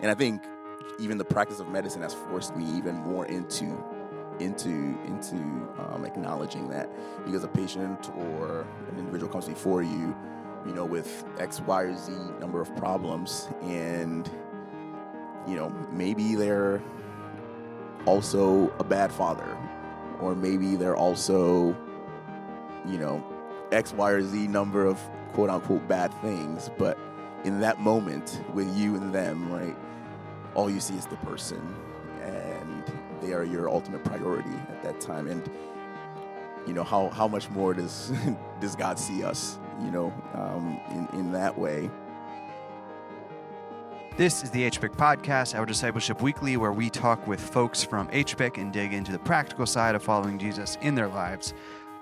and I think even the practice of medicine has forced me even more into into into um, acknowledging that. Because a patient or an individual comes before you, you know, with X, Y, or Z number of problems, and you know maybe they're also a bad father, or maybe they're also, you know, X, Y, or Z number of quote unquote bad things, but in that moment with you and them, right, all you see is the person, and they are your ultimate priority at that time. And you know how how much more does does God see us? You know, um, in in that way. This is the HPIC Podcast, our discipleship weekly, where we talk with folks from HPIC and dig into the practical side of following Jesus in their lives.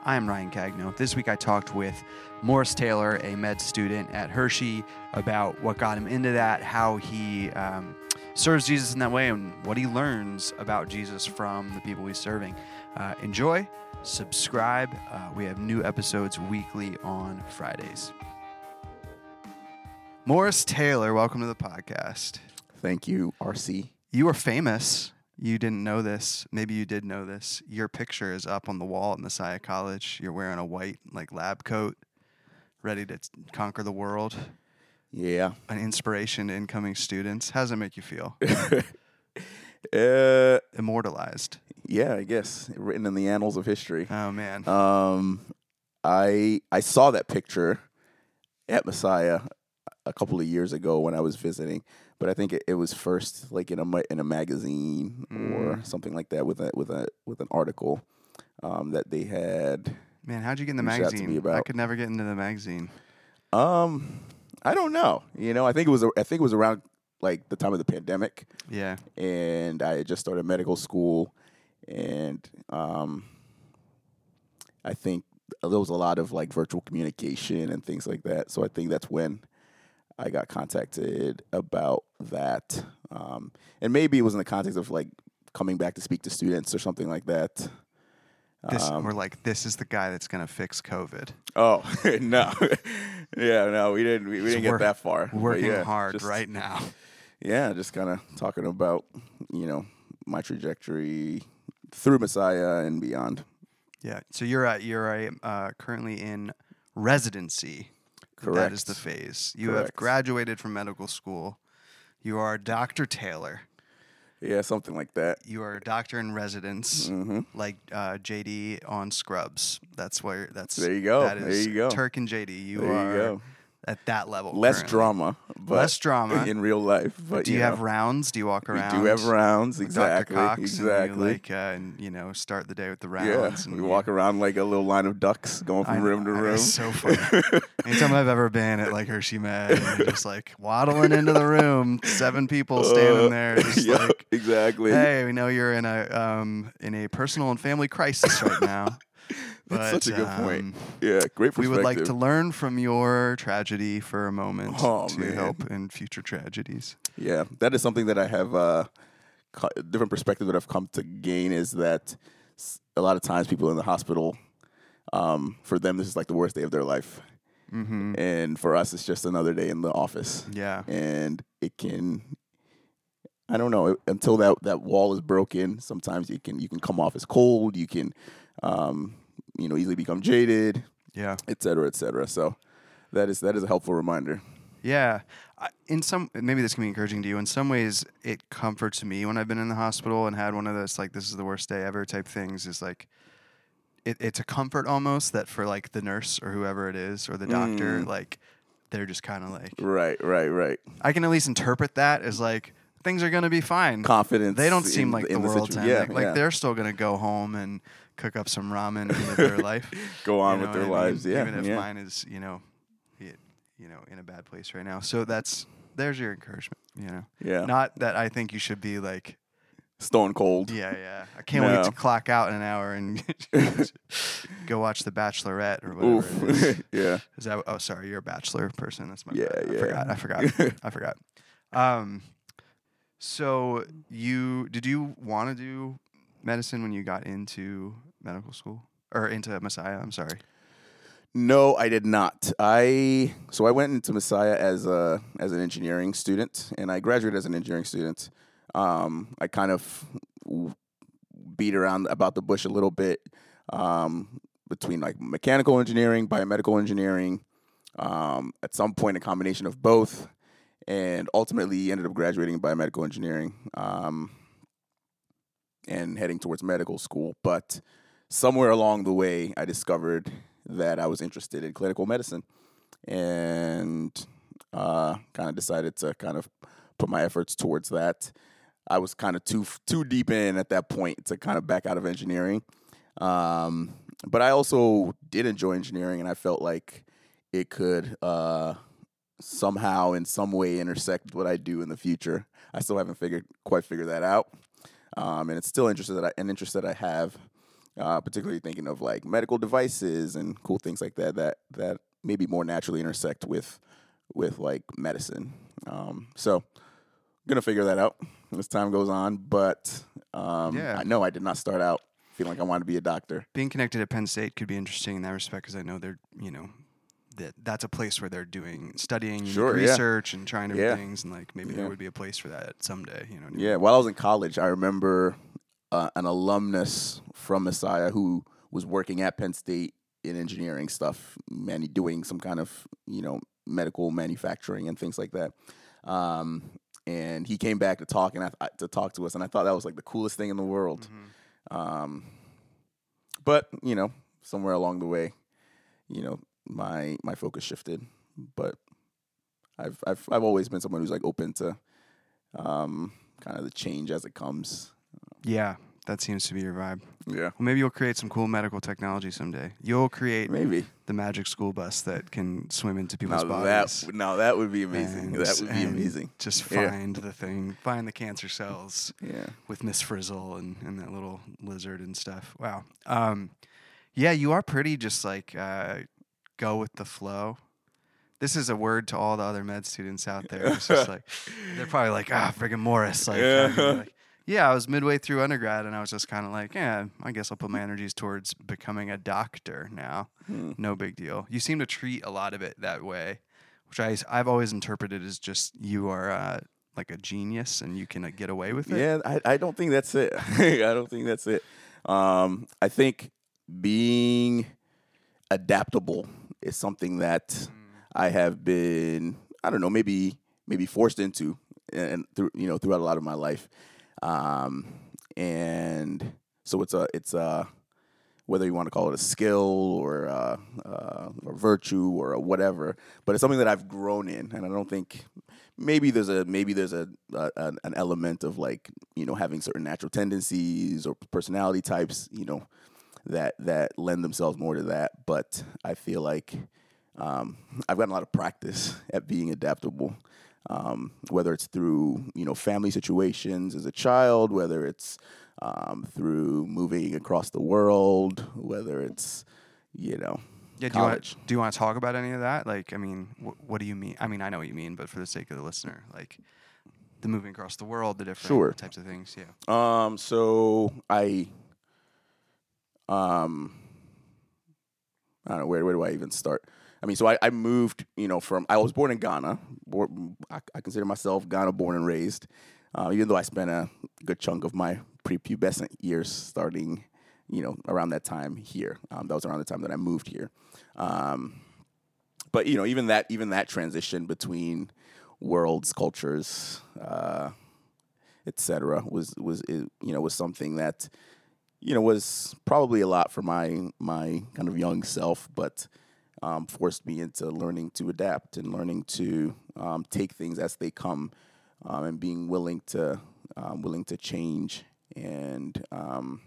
I am Ryan Cagno. This week I talked with Morris Taylor, a med student at Hershey, about what got him into that, how he um, serves Jesus in that way, and what he learns about Jesus from the people he's serving. Uh, enjoy, subscribe. Uh, we have new episodes weekly on Fridays. Morris Taylor, welcome to the podcast. Thank you, RC. You are famous. You didn't know this. Maybe you did know this. Your picture is up on the wall at Messiah College. You're wearing a white like lab coat, ready to conquer the world. Yeah. An inspiration to incoming students. How does it make you feel? Uh, Immortalized. yeah, I guess written in the annals of history. Oh man. Um, I I saw that picture at Messiah a couple of years ago when I was visiting, but I think it, it was first like in a in a magazine or Mm. something like that with a with a with an article um, that they had. man, how'd you get in the reached out to me magazine? I could never get into the magazine. Um, I don't know. You know, I think it was I think it was around like the time of the pandemic. Yeah. and I had just started medical school, and um, I think there was a lot of like virtual communication and things like that. So I think that's when I got contacted about that, um, and maybe it was in the context of like coming back to speak to students or something like that. This Um, we're like, this is the guy that's gonna fix COVID. oh no, yeah, no, we didn't. We, we didn't get that far. Working yeah, hard just- right now. yeah, just kind of talking about you know my trajectory through Messiah and beyond. Yeah. So you're at you're a, uh, currently in residency. Correct. That is the phase. You have graduated from medical school. You are Dr. Taylor. Yeah, something like that. You are a doctor in residence, hmm like uh, JD on Scrubs. That's where that's There you go. That There is you go. Turk and JD. You There are you go. At that level. Less currently. drama, but Less drama. in real life. But Do you, know, have rounds? Do you walk We around? do have rounds. Exactly. Cox exactly. And you like, uh, and you know, start the day with the yeah, rounds. and we you- walk around like a little line of ducks going I from know, room to I- room. It's so funny. Anytime I've ever been at like Hershey Med, and just like waddling into the room, seven people standing Uh, there, just yeah, like, exactly. "Hey, we know you're in a um in a personal and family crisis right now." That's but, such a good um, point. Yeah, great perspective. We would like to learn from your tragedy for a moment Oh, to man. help in future tragedies. Yeah, that is something that I have uh, co- a different perspective that I've come to gain is that a lot of times people in the hospital, um, for them this is like the worst day of their life, Mm-hmm. and for us it's just another day in the office, Yeah. and it can. I don't know until that, that wall is broken. Sometimes you can you can come off as cold. You can, um, you know, easily become jaded, Yeah. et cetera, et cetera. So that is that is a helpful reminder. Yeah. I- In some, maybe this can be encouraging to you. In some ways, it comforts me when I've been in the hospital and had one of those, like, this is the worst day ever type things. Is like, it, it's a comfort almost that for like the nurse or whoever it is or the doctor, Mm. like, they're just kind of like, Right, right, right. I can at least interpret that as like, things are going to be fine. Confidence. They don't seem in- like the in situ- end. Yeah, like, like yeah. they're still going to go home and cook up some ramen and live their life. go on You with their what I mean? lives. Yeah, Even if yeah. mine is, you know, it, you know, in a bad place right now. So that's there's your encouragement. You know, yeah. not that I think you should be like, Stone cold. yeah, yeah. I can't wait to clock out in an hour and go watch The Bachelorette or whatever. Is. Yeah. Is that? Oh, sorry, you're a Bachelor person. That's my. Yeah, bad. I forgot. I forgot. I forgot. Um, so you did you want to do medicine when you got into medical school or into Messiah? I'm sorry. No, I did not. I so I went into Messiah as a as an engineering student, and I graduated as an engineering student. Um, I kind of beat around about the bush a little bit um, between like mechanical engineering, biomedical engineering. Um, at some point, a combination of both, and ultimately ended up graduating in biomedical engineering um, and heading towards medical school. But somewhere along the way, I discovered that I was interested in clinical medicine, and uh, kind of decided to kind of put my efforts towards that. I was kind of too too deep in at that point to kind of back out of engineering, um, but I also did enjoy engineering, and I felt like it could uh, somehow, in some way, intersect what I do in the future. I still haven't figured quite figured that out, um, and it's still interested that I, an interest that I have uh, particularly thinking of like medical devices and cool things like that that that maybe more naturally intersect with with like medicine. Um, so gonna figure that out as time goes on. But um, Yeah. I know I did not start out feeling like I wanted to be a doctor. Being connected at Penn State could be interesting in that respect because I know they're, you know, that that's a place where they're doing studying Sure, yeah. research and trying different Yeah. things, and like maybe Yeah. there would be a place for that someday. You know. I mean? Yeah, while I was in college, I remember uh, an alumnus from Messiah who was working at Penn State in engineering stuff, man, doing some kind of you know medical manufacturing and things like that. Um, and he came back to talk and I, to talk to us, and I thought that was like the coolest thing in the world. Mhm. Um, but you know, somewhere along the way, you know, my my focus shifted. But I've I've I've always been someone who's like open to um, kind of the change as it comes. Yeah, that seems to be your vibe. Yeah, Well, maybe you'll create some cool medical technology someday. You'll create maybe. the magic school bus that can swim into people's Now bodies. that now that would be amazing. and- that would be amazing. Just Yeah. find the thing, find the cancer cells Yeah. with Miss Frizzle and, and that little lizard and stuff. Wow. Um, yeah, you are pretty just like uh, go with the flow. This is a word to all the other med students out there. It's just like they're probably like, ah, friggin' Morris. Like, Yeah. I'm gonna be like, yeah, I was midway through undergrad and I was just kind of like, yeah, I guess I'll put my energies towards becoming a doctor now. Hmm. No big deal. You seem to treat a lot of it that way, which I, I've always interpreted as just you are uh, like a genius and you can uh, get away with it. Yeah, I, I don't think that's it. I don't think that's it. Um, I think being adaptable is something that I have been, I don't know, maybe maybe forced into, and through you know throughout a lot of my life, um, and so it's a it's a whether you want to call it a skill or a, uh, a virtue or a whatever, but it's something that I've grown in, and I don't think maybe there's a maybe there's a, a an an element of like you know having certain natural tendencies or personality types, you know, that that lend themselves more to that. But I feel like um, I've gotten a lot of practice at being adaptable. Um, whether it's through you know family situations as a child, whether it's um, through moving across the world, whether it's you know Yeah, do you, want, do you want to talk about any of that? Like, I mean, wh- what do you mean? I mean, I know what you mean, but for the sake of the listener, like the moving across the world, the different Sure. types of things. Yeah. Um, so I, um, I don't know where where do I even start. I mean, so I, I moved, you know, from I was born in Ghana. Born, I, I consider myself Ghana born and raised, uh, even though I spent a good chunk of my prepubescent years starting, you know, around that time here. Um, that was around the time that I moved here. Um, but you know, even that even that transition between worlds, cultures, uh, etc., was was you know was something that you know was probably a lot for my my kind of young self, but um, forced me into learning to adapt and learning to um, take things as they come, um, and being willing to um, willing to change and um,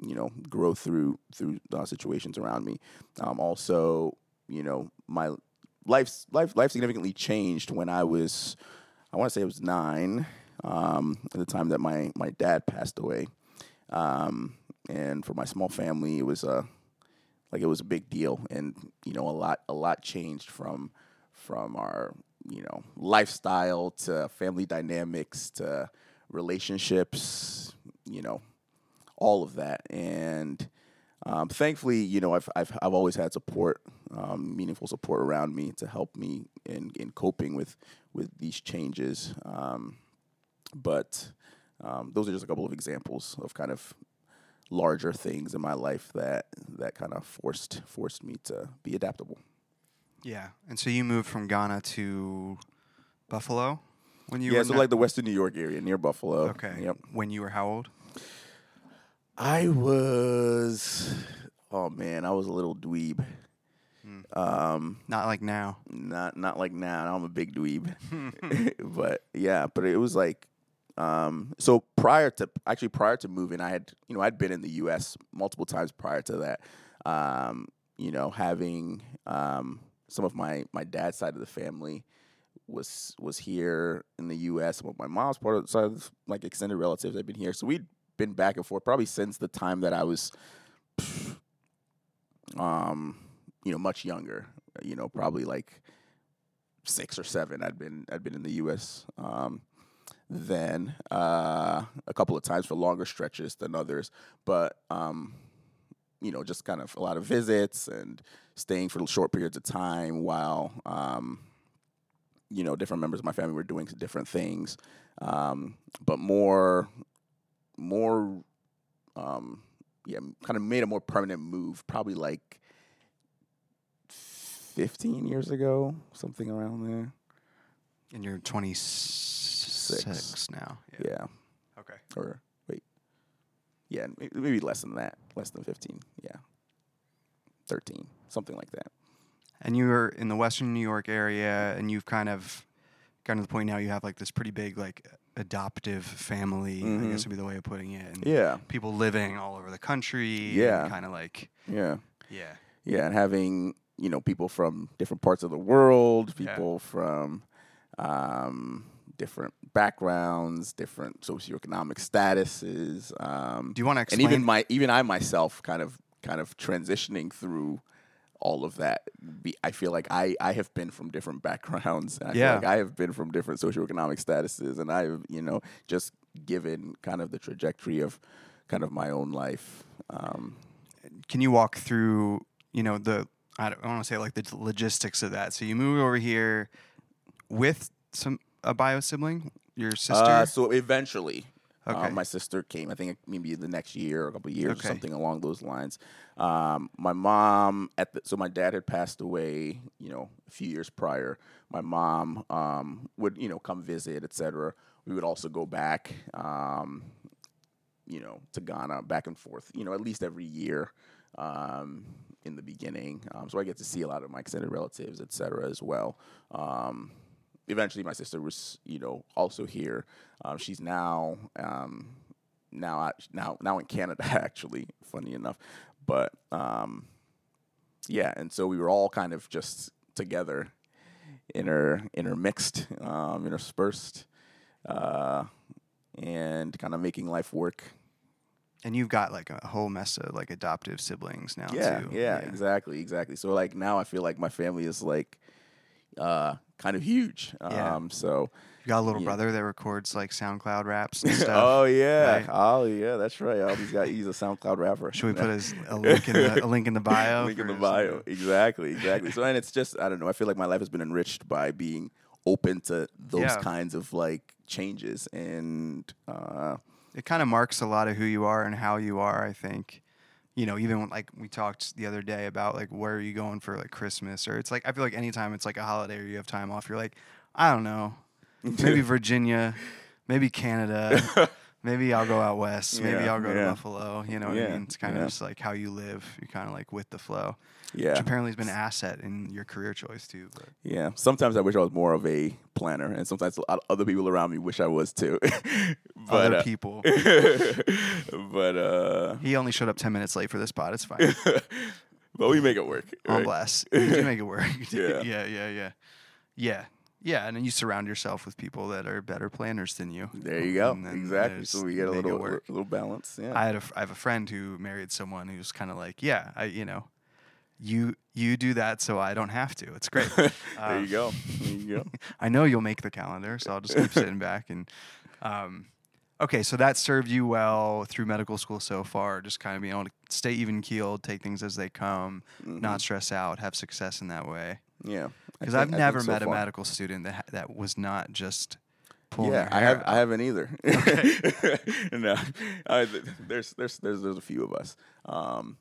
you know grow through through uh, situations around me. Um, also, you know my life life life significantly changed when I was I want to say I was nine at the time that my my dad passed away. And for my small family, it was a like it was a big deal, and you know a lot a lot changed from from our you know lifestyle to family dynamics to relationships, you know, all of that, and um, thankfully, you know, I've I've I've always had support um, meaningful support around me to help me in in coping with with these changes. Um, but um, those are just a couple of examples of kind of larger things in my life that that kind of forced forced me to be adaptable. Yeah. And so you moved from Ghana to Buffalo when you yeah, were so na- like the Western New York area near Buffalo. okay. Yep. When you were how old? I was, oh man, I was a little dweeb. Hmm. Um, Not like now. not not like now. Now I'm a big dweeb, but yeah, but it was like, um, so prior to actually prior to moving, I had you know I'd been in the U.S. multiple times prior to that. Um, you know, having um, some of my my dad's side of the family was was here in the U.S. Of my mom's part of side of like extended relatives had been here, so we'd been back and forth probably since the time that I was, um, you know, much younger. You know, probably like six or seven. I'd been I'd been in the U.S. Um, then uh, a couple of times for longer stretches than others, but um, you know, just kind of a lot of visits and staying for short periods of time while um, you know different members of my family were doing different things, um, but more more um, yeah, kind of made a more permanent move, probably like 15 years ago, something around there. And you're 26 now. Yeah. Okay. Or wait. Yeah, maybe less than that. Less than 15. Yeah. 13. Something like that. And you were in the Western New York area, and you've kind of gotten to the point now you have like this pretty big like adoptive family. I Mhm. guess would be the way of putting it. And Yeah. people living all over the country. Yeah. Kind of like Yeah. yeah. Yeah, and having, you know, people from different parts of the world, Yeah. people from um, different backgrounds, different socioeconomic statuses. Um, Do you want to explain? and even my even I myself kind of kind of transitioning through all of that. Be, I feel like I I have been from different backgrounds. I Yeah. feel like I have been from different socioeconomic statuses, and I've you know just given kind of the trajectory of kind of my own life. Um, can you walk through you know the I don't want to say like the logistics of that. So you move over here with some a bio sibling, your sister. Uh, so eventually, uh, Okay. my sister came. I think maybe the next year or a couple of years Okay. or something along those lines. Um, my mom at the, so my dad had passed away. You know, a few years prior. My mom um, would you know come visit, etc. We would also go back. Um, you know, to Ghana back and forth. You know, at least every year. Um, in the beginning, um, so I get to see a lot of my extended relatives, et cetera, as well. Eventually my sister was you know also here. Um, she's now um, now now now in Canada actually funny enough. But um, yeah and so we were all kind of just together inter intermixed um, interspersed uh, and kind of making life work. And you've got like a whole mess of like adoptive siblings now yeah, too. yeah. exactly exactly. So like now I feel like my family is like uh, kind of huge Yeah. um, so You got a little Yeah. brother that records like SoundCloud raps and stuff. oh yeah, right? oh yeah, that's right. Alby's got he's a SoundCloud rapper. Should we put his a link in the a link in the bio? link in the bio? uh, Exactly, exactly. So and it's just I don't know. I feel like my life has been enriched by being open to those Yeah. kinds of like changes and uh, it kind of marks a lot of who you are and how you are. I think, you know, even when, like we talked the other day about like where are you going for like Christmas? Or it's like I feel like anytime it's like a holiday or you have time off, you're like, I don't know, maybe Virginia, maybe Canada, maybe I'll go out west, maybe Yeah, I'll go yeah. to Buffalo. You know what I mean? It's kind of just like how you live. You're kind of like with the flow, yeah, which apparently has been an asset in your career choice too. But yeah. Sometimes I wish I was more of a planner, and sometimes a lot- other people around me wish I was too. but other uh, people, but uh, he only showed up ten minutes late for this spot. It's fine. but we make it work. on blast. We make it work. Yeah. yeah, yeah, yeah, yeah, yeah. And then you surround yourself with people that are better planners than you. There you go. Exactly. So we get a little work. a little balance. Yeah. I had a, I have a friend who married someone who's kind of like, yeah, I, you know, you you do that so I don't have to. It's great. there Uh, you go. There you go. I know you'll make the calendar, so I'll just keep sitting back and. Um, Okay, so that served you well through medical school so far, just kind of being able to stay even keeled, take things as they come, not stress out, have success in that way. Yeah, Because I've never so met a medical student that that was not just pulling Yeah, I have. out. I haven't either. no, I, there's there's there's there's a few of us. Um,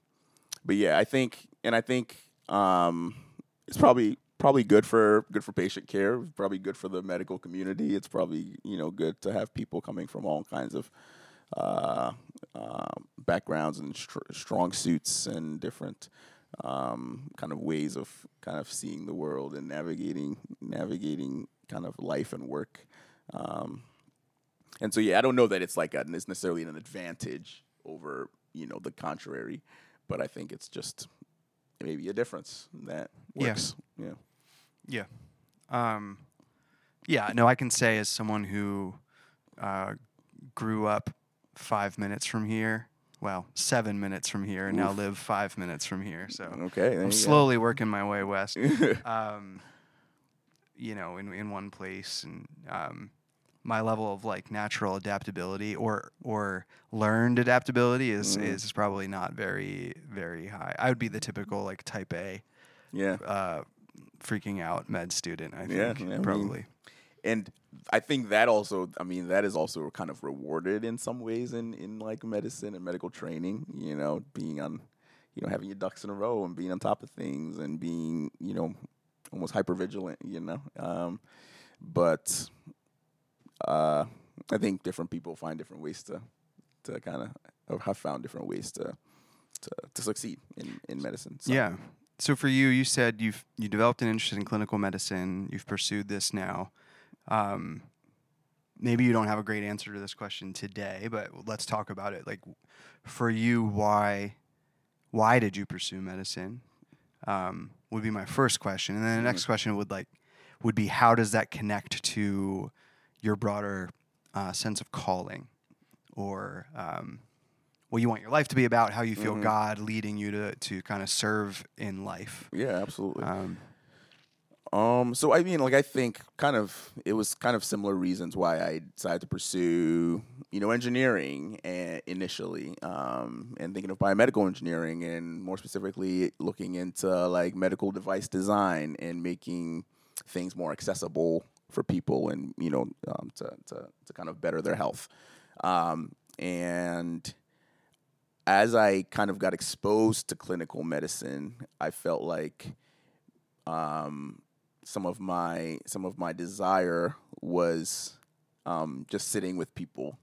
but yeah, I think, and I think um, it's probably probably good for good for patient care. Probably good for the medical community. It's probably you know good to have people coming from all kinds of uh, uh, backgrounds and str- strong suits and different um, kind of ways of kind of seeing the world and navigating navigating kind of life and work. Um, and so yeah, I don't know that it's like a, it's necessarily an advantage over you know the contrary, but I think it's just maybe a difference that Yeah. Yeah. Yeah. Um, yeah, no, I can say as someone who uh, grew up five minutes from here, well, seven minutes from here, and now live five minutes from here. So Okay. I'm you go. slowly working my way west. um, you know, in in one place, and um, my level of like natural adaptability or or learned adaptability is Mm. is probably not very very high. I would be the typical like type A, yeah. uh, freaking out med student. I think Yeah, I mean- probably. And I think that also, I mean, that is also kind of rewarded in some ways in in like medicine and medical training. You know, being on, you know, having your ducks in a row and being on top of things and being, you know, almost hyper vigilant. You know, um, but uh, I think different people find different ways to to kind of have found different ways to to, to succeed in in medicine. So, Yeah. So for you, you said you've you developed an interest in clinical medicine. You've pursued this now. Um, maybe you don't have a great answer to this question today, but let's talk about it. Like, for you, why why did you pursue medicine? Um, would be my first question, and then the next question would like would be how does that connect to your broader uh, sense of calling, or um, what you want your life to be about, how you feel Mhm. God leading you to to kind of serve in life. yeah, absolutely. Um, Um, so I mean, like I think kind of it was kind of similar reasons why I decided to pursue, you know, engineering and initially, um, and thinking of biomedical engineering, and more specifically looking into like medical device design and making things more accessible for people, and you know, um, to to to kind of better their health. Um, and as I kind of got exposed to clinical medicine, I felt like um, some of my some of my desire was um, just sitting with people,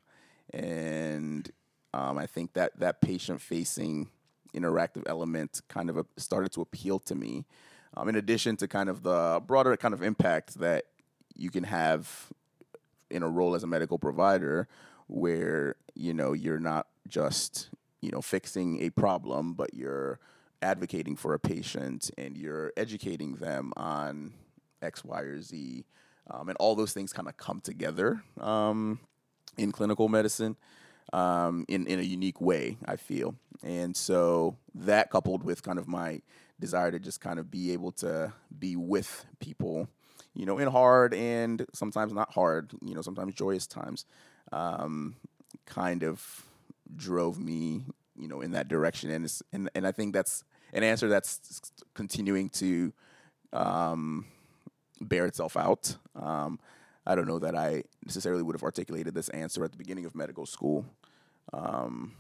and um, I think that that patient facing interactive element kind of started to appeal to me. Um, in addition to kind of the broader kind of impact that you can have in a role as a medical provider, where you know you're not just you know fixing a problem, but you're advocating for a patient and you're educating them on X, Y, or Z, um, and all those things kind of come together um, in clinical medicine um, in in a unique way. I feel, and so that coupled with kind of my desire to just kind of be able to be with people, you know, in hard and sometimes not hard, you know, sometimes joyous times, um, kind of drove me, you know, in that direction. And and and I think that's an answer that's continuing to um, bear itself out. Um, I don't know that I necessarily would have articulated this answer at the beginning of medical school, um,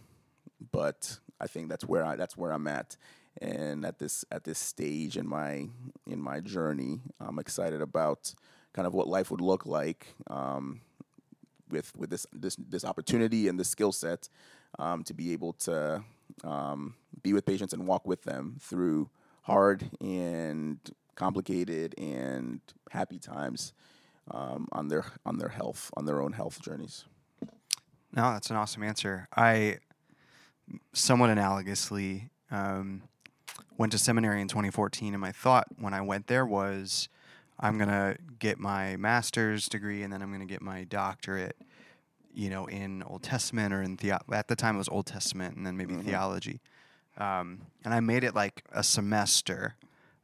but I think that's where I that's where I'm at, and at this at this stage in my in my journey, I'm excited about kind of what life would look like um, with with this this this opportunity and this skill set um, to be able to um, be with patients and walk with them through hard and complicated and happy times um, on their on their health on their own health journeys. No, that's an awesome answer. I somewhat analogously um, went to seminary in 2014, and my thought when I went there was, I'm gonna get my master's degree, and then I'm gonna get my doctorate. You know, in Old Testament or in theo- at the time it was Old Testament, and then maybe theology. Um, and I made it like a semester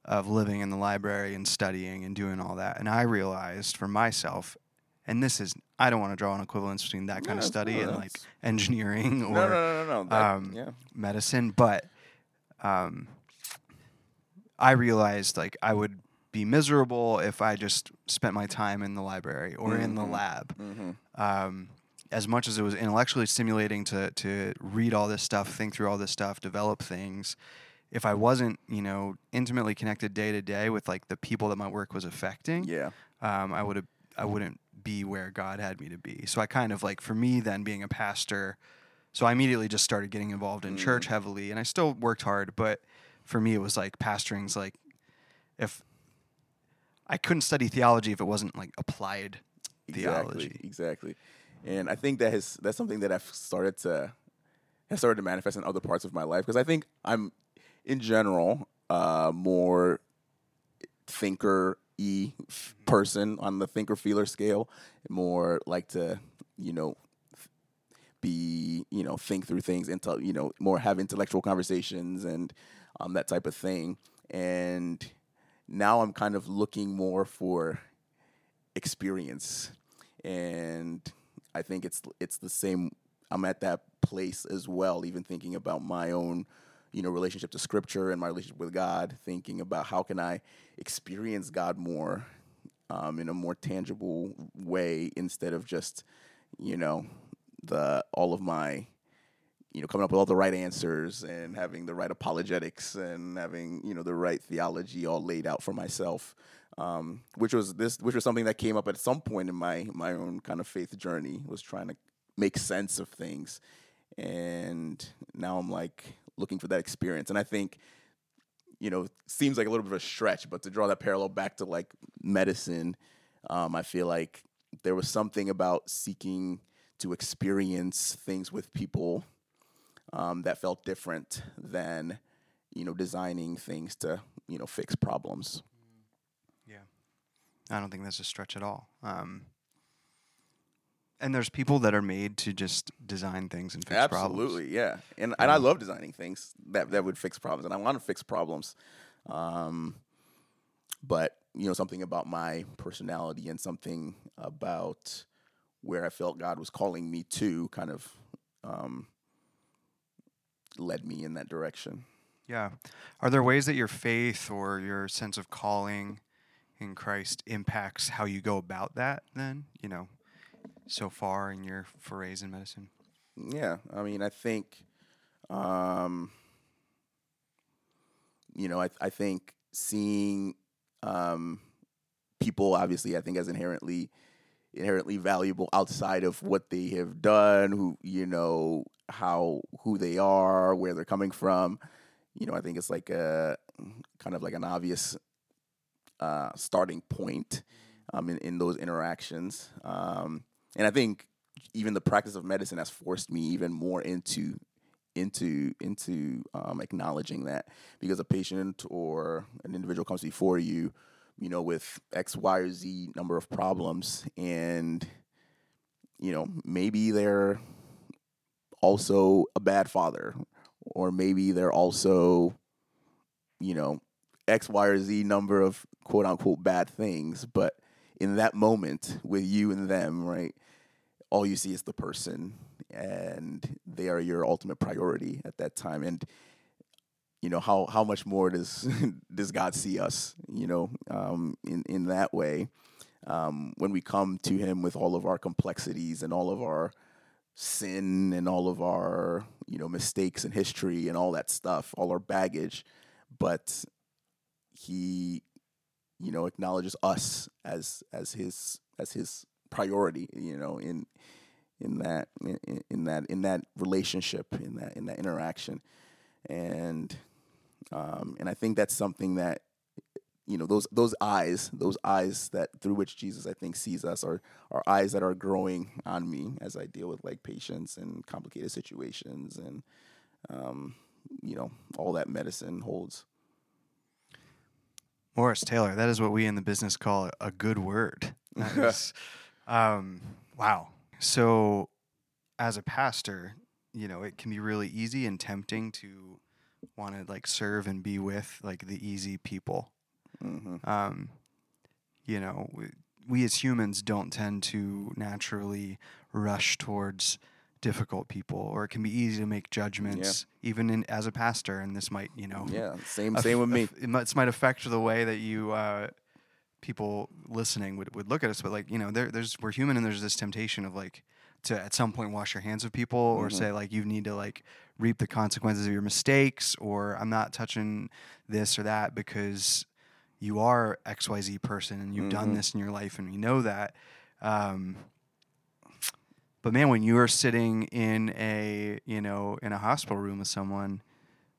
of living in the library and studying and doing all that. And I realized for myself, and this is I don't want to draw an equivalence between that kind No, of study no, and like engineering or no. That, um, yeah. medicine, but um, I realized like I would be miserable if I just spent my time in the library or in the Mhm. lab. Mm-hmm. Um, as much as it was intellectually stimulating to to read all this stuff, think through all this stuff, develop things, if I wasn't, you know, intimately connected day to day with like the people that my work was affecting, Yeah. um, I would have I wouldn't be where God had me to be. So I kind of like for me then being a pastor, so I immediately just started getting involved in Mm. church heavily, and I still worked hard, but for me it was like pastoring's like if I couldn't study theology if it wasn't like applied theology. Exactly. Exactly. And I think that has that's something that I've started to has started to manifest in other parts of my life because I think I'm in general uh, more thinker e person on the thinker feeler scale, more like to you know be you know think through things into you know more have intellectual conversations and um, that type of thing. And now i'm kind of looking more for experience. And i think it's it's the same i'm at that place as well even thinking about my own you know relationship to scripture and my relationship with god thinking about how can i experience god more um, in a more tangible way instead of just you know the all of my you know coming up with all the right answers and having the right apologetics and having you know the right theology all laid out for myself um, which was this which was something that came up at some point in my my own kind of faith journey was trying to make sense of things. And now i'm like looking for that experience and i think you know seems like a little bit of a stretch but to draw that parallel back to like medicine um, i feel like there was something about seeking to experience things with people um, that felt different than you know designing things to you know fix problems Yeah. I don't think that's a stretch at all. Um, and there's people that are made to just design things and fix problems. absolutely yeah. And and i love designing things that that would fix problems and i want to fix problems. Um, but you know something about my personality and something about where i felt god was calling me to kind of um, led me in that direction. Yeah. Are there ways that your faith or your sense of calling in Christ impacts how you go about that then, you know, so far in your forays in medicine? Yeah, I mean, I think, um, you know, I I think seeing um, people, obviously, I think as inherently inherently valuable outside of what they have done, who you know how who they are, where they're coming from. You know, I think it's like a kind of like an obvious uh, starting point um, in in those interactions, um, and I think even the practice of medicine has forced me even more into into into um, acknowledging that. Because a patient or an individual comes before you, you know, with X, Y, or Z number of problems, and you know maybe they're also a bad father, or maybe they're also, you know, X, Y, or Z number of quote unquote bad things, but in that moment with you and them, right? all you see is the person and they are your ultimate priority at that time and you know how how much more does does God see us you know um, in in that way um, when we come to him with all of our complexities and all of our sin and all of our you know mistakes and history and all that stuff all our baggage but he you know acknowledges us as as his as his priority you know in in that in, in that in that relationship in that in that interaction. And um and i think that's something that you know those those eyes those eyes that through which jesus i think sees us are are eyes that are growing on me as i deal with like patients and complicated situations and um you know all that medicine holds Morris Taylor, that is what we in the business call a good word. Is, um, wow. So, as a pastor, you know, it can be really easy and tempting to want to like serve and be with like the easy people. hmm Um, you know, w- we as humans don't tend to naturally rush towards difficult people, or it can be easy to make judgments, even in, as a pastor. And this might, you know, Yeah, same aff- same with me. aff- It might, this might affect the way that you uh, people listening would, would look at us. But like you know, there, there's we're human, and there's this temptation of like to at some point wash your hands of people, or Mhm. say like you need to like reap the consequences of your mistakes, or I'm not touching this or that because you are X Y Z person and you've done Mhm. this in your life, and we know that. Um, but man, when you are sitting in a you know in a hospital room with someone,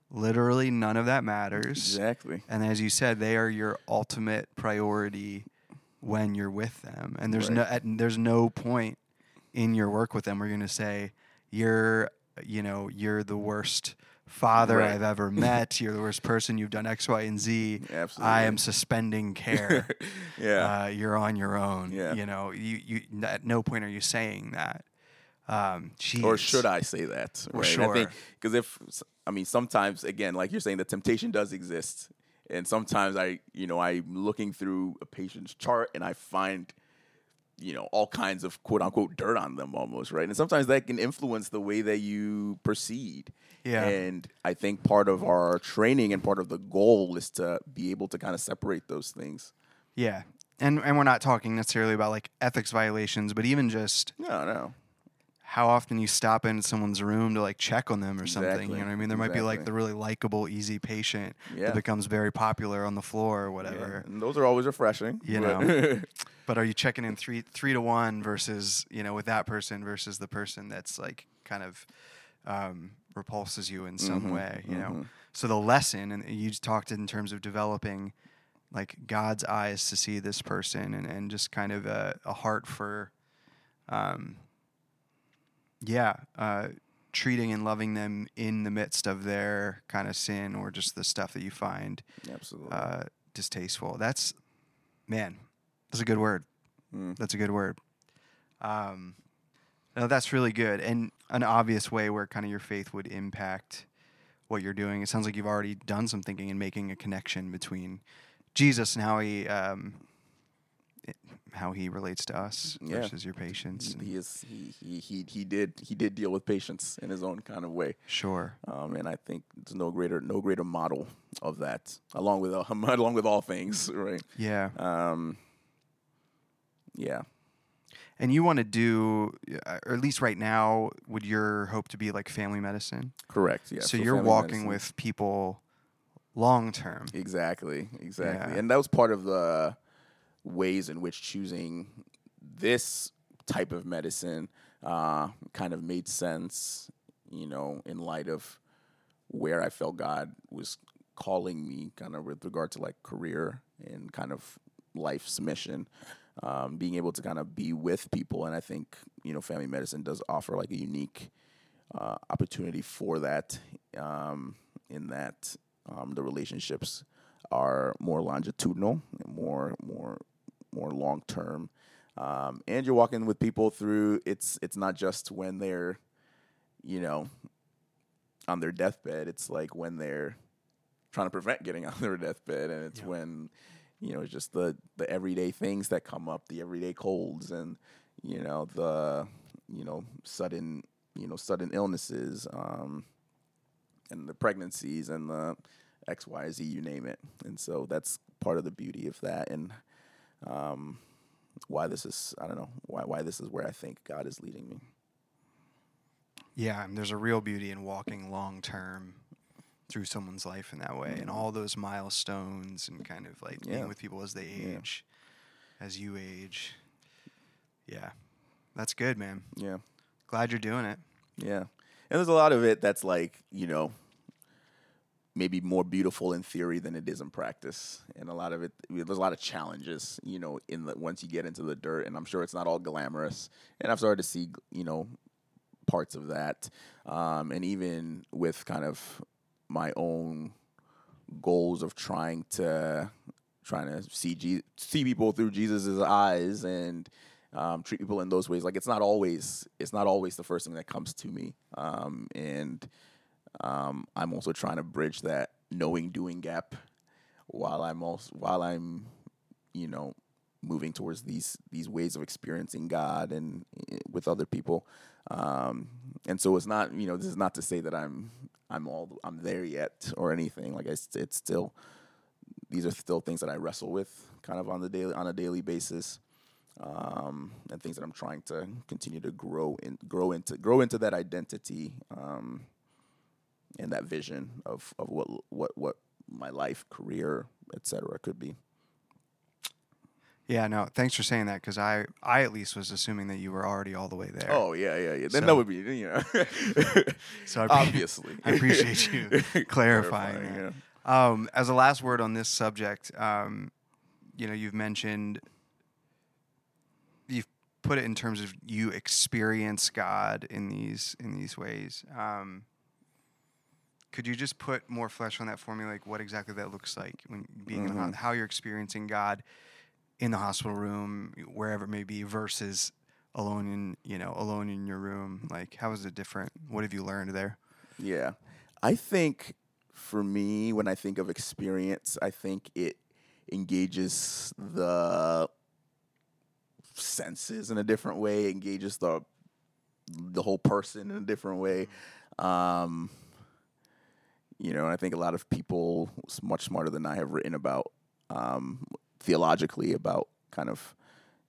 literally none of that matters. Exactly. And as you said, they are your ultimate priority when you're with them. And there's no at, there's no point in your work with them where you're going to say you're you know you're the worst father Right. I've ever met. You're the worst person. You've done X, Y, and Z. Absolutely. I am suspending care. yeah. uh, you're on your own. Yeah. You know, you you at no point are you saying that. Um, or should I say that? Right. sure. Because if I mean sometimes again, like you're saying, the temptation does exist, and sometimes I, you know, I'm looking through a patient's chart and I find, you know, all kinds of quote unquote dirt on them almost, right? And sometimes that can influence the way that you proceed. Yeah. And I think part of our training and part of the goal is to be able to kind of separate those things. Yeah. And and we're not talking necessarily about like ethics violations, but even just No, no. How often you stop in someone's room to like check on them or something. You know what I mean? There might be like the really likable, easy patient Yeah. that becomes very popular on the floor or Yeah. whatever. And those are always refreshing. You but- But are you checking in three three to one versus you know with that person versus the person that's like kind of um, repulses you in some Mhm, way? You know. mhm. So the lesson, and you just talked in terms of developing like God's eyes to see this person, and and just kind of a, a heart for, um, yeah, uh, treating and loving them in the midst of their kind of sin or just the stuff that you find Absolutely. uh, distasteful. That's man, that's a good word. Mm. That's a good word. Um, no, that's really good, and an obvious way where kind of your faith would impact what you're doing. It sounds like you've already done some thinking and making a connection between Jesus and how he um, how he relates to us Yeah. versus your patients. and- He is he, he he he did he did deal with patients in his own kind of way, Sure. um, and I think there's no greater no greater model of that, along with uh, along with all things, right? Yeah. Um, yeah, And you want to do, uh, or at least right now, would your hope to be like family medicine? correct. Yeah. so for you're walking medicine. with people long term. exactly exactly, Yeah. and that was part of the ways in which choosing this type of medicine uh, kind of made sense, you know, in light of where I felt God was calling me, kind of with regard to like career and kind of life's mission. Um, being able to kind of be with people, and I think you know, family medicine does offer like a unique uh, opportunity for that. Um, in that um, the relationships are more longitudinal, and more more more long term, um, and you're walking with people through. It's it's not just when they're, you know, on their deathbed. It's like when they're trying to prevent getting on their deathbed, and it's Yeah. when you know it's just the the everyday things that come up, the everyday colds, and you know the you know sudden you know sudden illnesses, um, and the pregnancies and the X Y Z, you name it. And so that's part of the beauty of that, and um, why this is I don't know why why this is where I think God is leading me. Yeah, and there's a real beauty in walking long term through someone's life in that way, and all those milestones, and kind of like Mm-hmm. Yeah. being with people as they Yeah. age, as you age. Yeah, that's good, man. Yeah. Glad you're doing it. Yeah. And there's a lot of it that's like, you know, maybe more beautiful in theory than it is in practice. And a lot of it there's a lot of challenges, you know, in the once you get into the dirt and I'm sure it's not all glamorous. And I've started to see, you know, parts of that. Um, and even with kind of my own goals of trying to trying to see Je- see people through Jesus's eyes and um, treat people in those ways. Like it's not always it's not always the first thing that comes to me. Um, and um, I'm also trying to bridge that knowing doing gap while I'm also while I'm you know moving towards these these ways of experiencing God and eh, with other people. Um, and so it's not you know this is not to say that I'm I'm all I'm there yet or anything. Like it's, it's still these are still things that I wrestle with kind of on the daily on a daily basis. Um, and things that I'm trying to continue to grow in, grow into, grow into that identity, um, and that vision of, of what, what, what my life, career, etc. could be. Yeah, no, thanks for saying that because I, I at least was assuming that you were already all the way there. Oh yeah, yeah, yeah. Then So- that would be you know. So I appre- obviously, I appreciate you clarifying that. yeah. Um, as a last word on this subject, um, you know, you've mentioned you've put it in terms of you experience God in these in these ways. Um, could you just put more flesh on that for me, like what exactly that looks like when being in the, Mhm. how you're experiencing God in the hospital room, wherever it may be, versus alone in you know alone in your room? Like, how is it different? What have you learned there? Yeah. I think for me, when I think of experience, I think it engages the senses in a different way, engages the the whole person in a different way. Um, you know, and I think a lot of people much smarter than I have written about um, theologically about kind of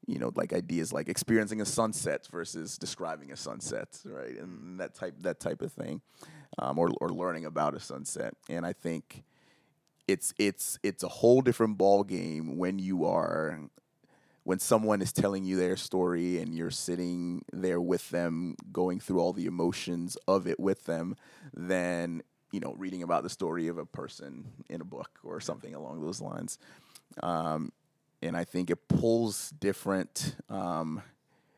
you know like ideas like experiencing a sunset versus describing a sunset, right? And that type that type of thing, um, or or learning about a sunset. And I think it's it's it's a whole different ball game when you are when someone is telling you their story and you're sitting there with them going through all the emotions of it with them than you know reading about the story of a person in a book or something along those lines um, and i think it pulls different um,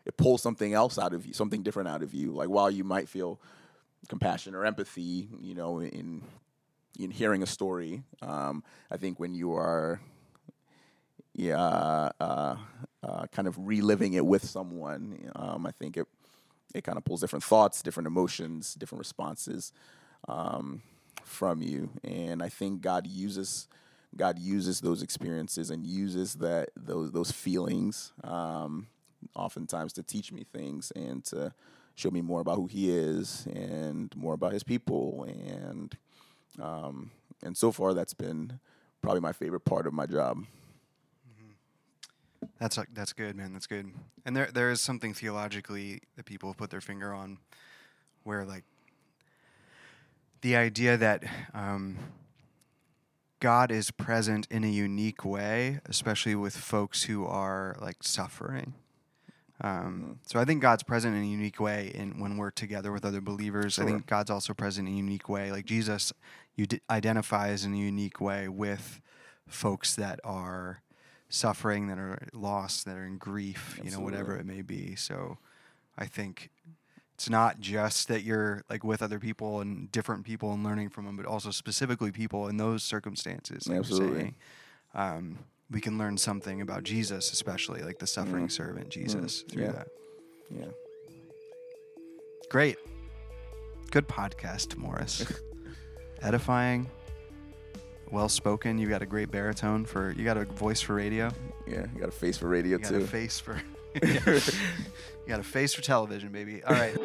it pulls something else out of you something different out of you like while you might feel compassion or empathy you know in in hearing a story um, i think when you are yeah, uh, uh, kind of reliving it with someone. Um, I think it it kind of pulls different thoughts, different emotions, different responses um, from you, and I think God uses God uses those experiences and uses that those those feelings um, oftentimes to teach me things and to show me more about who He is and more about His people and um, and so far that's been probably my favorite part of my job. That's that's good, man. That's good. And there there is something theologically that people have put their finger on, where like the idea that um, God is present in a unique way, especially with folks who are like suffering. Um, so I think God's present in a unique way in when we're together with other believers. I think God's also present in a unique way. Like Jesus, you d- identifies in a unique way with folks that are suffering, that are lost, that are in grief, you know, whatever it may be. So I think it's not just that you're like with other people and different people and learning from them, but also specifically people in those circumstances. Like Absolutely. Um, we can learn something about Jesus, especially like the suffering servant Jesus through yeah. that. Yeah. Great. Good podcast, Morris. Edifying, well spoken. You got a great baritone for you got a voice for radio. Yeah, you got a face for radio too. You got too. a face for you got a face for television, baby. All right.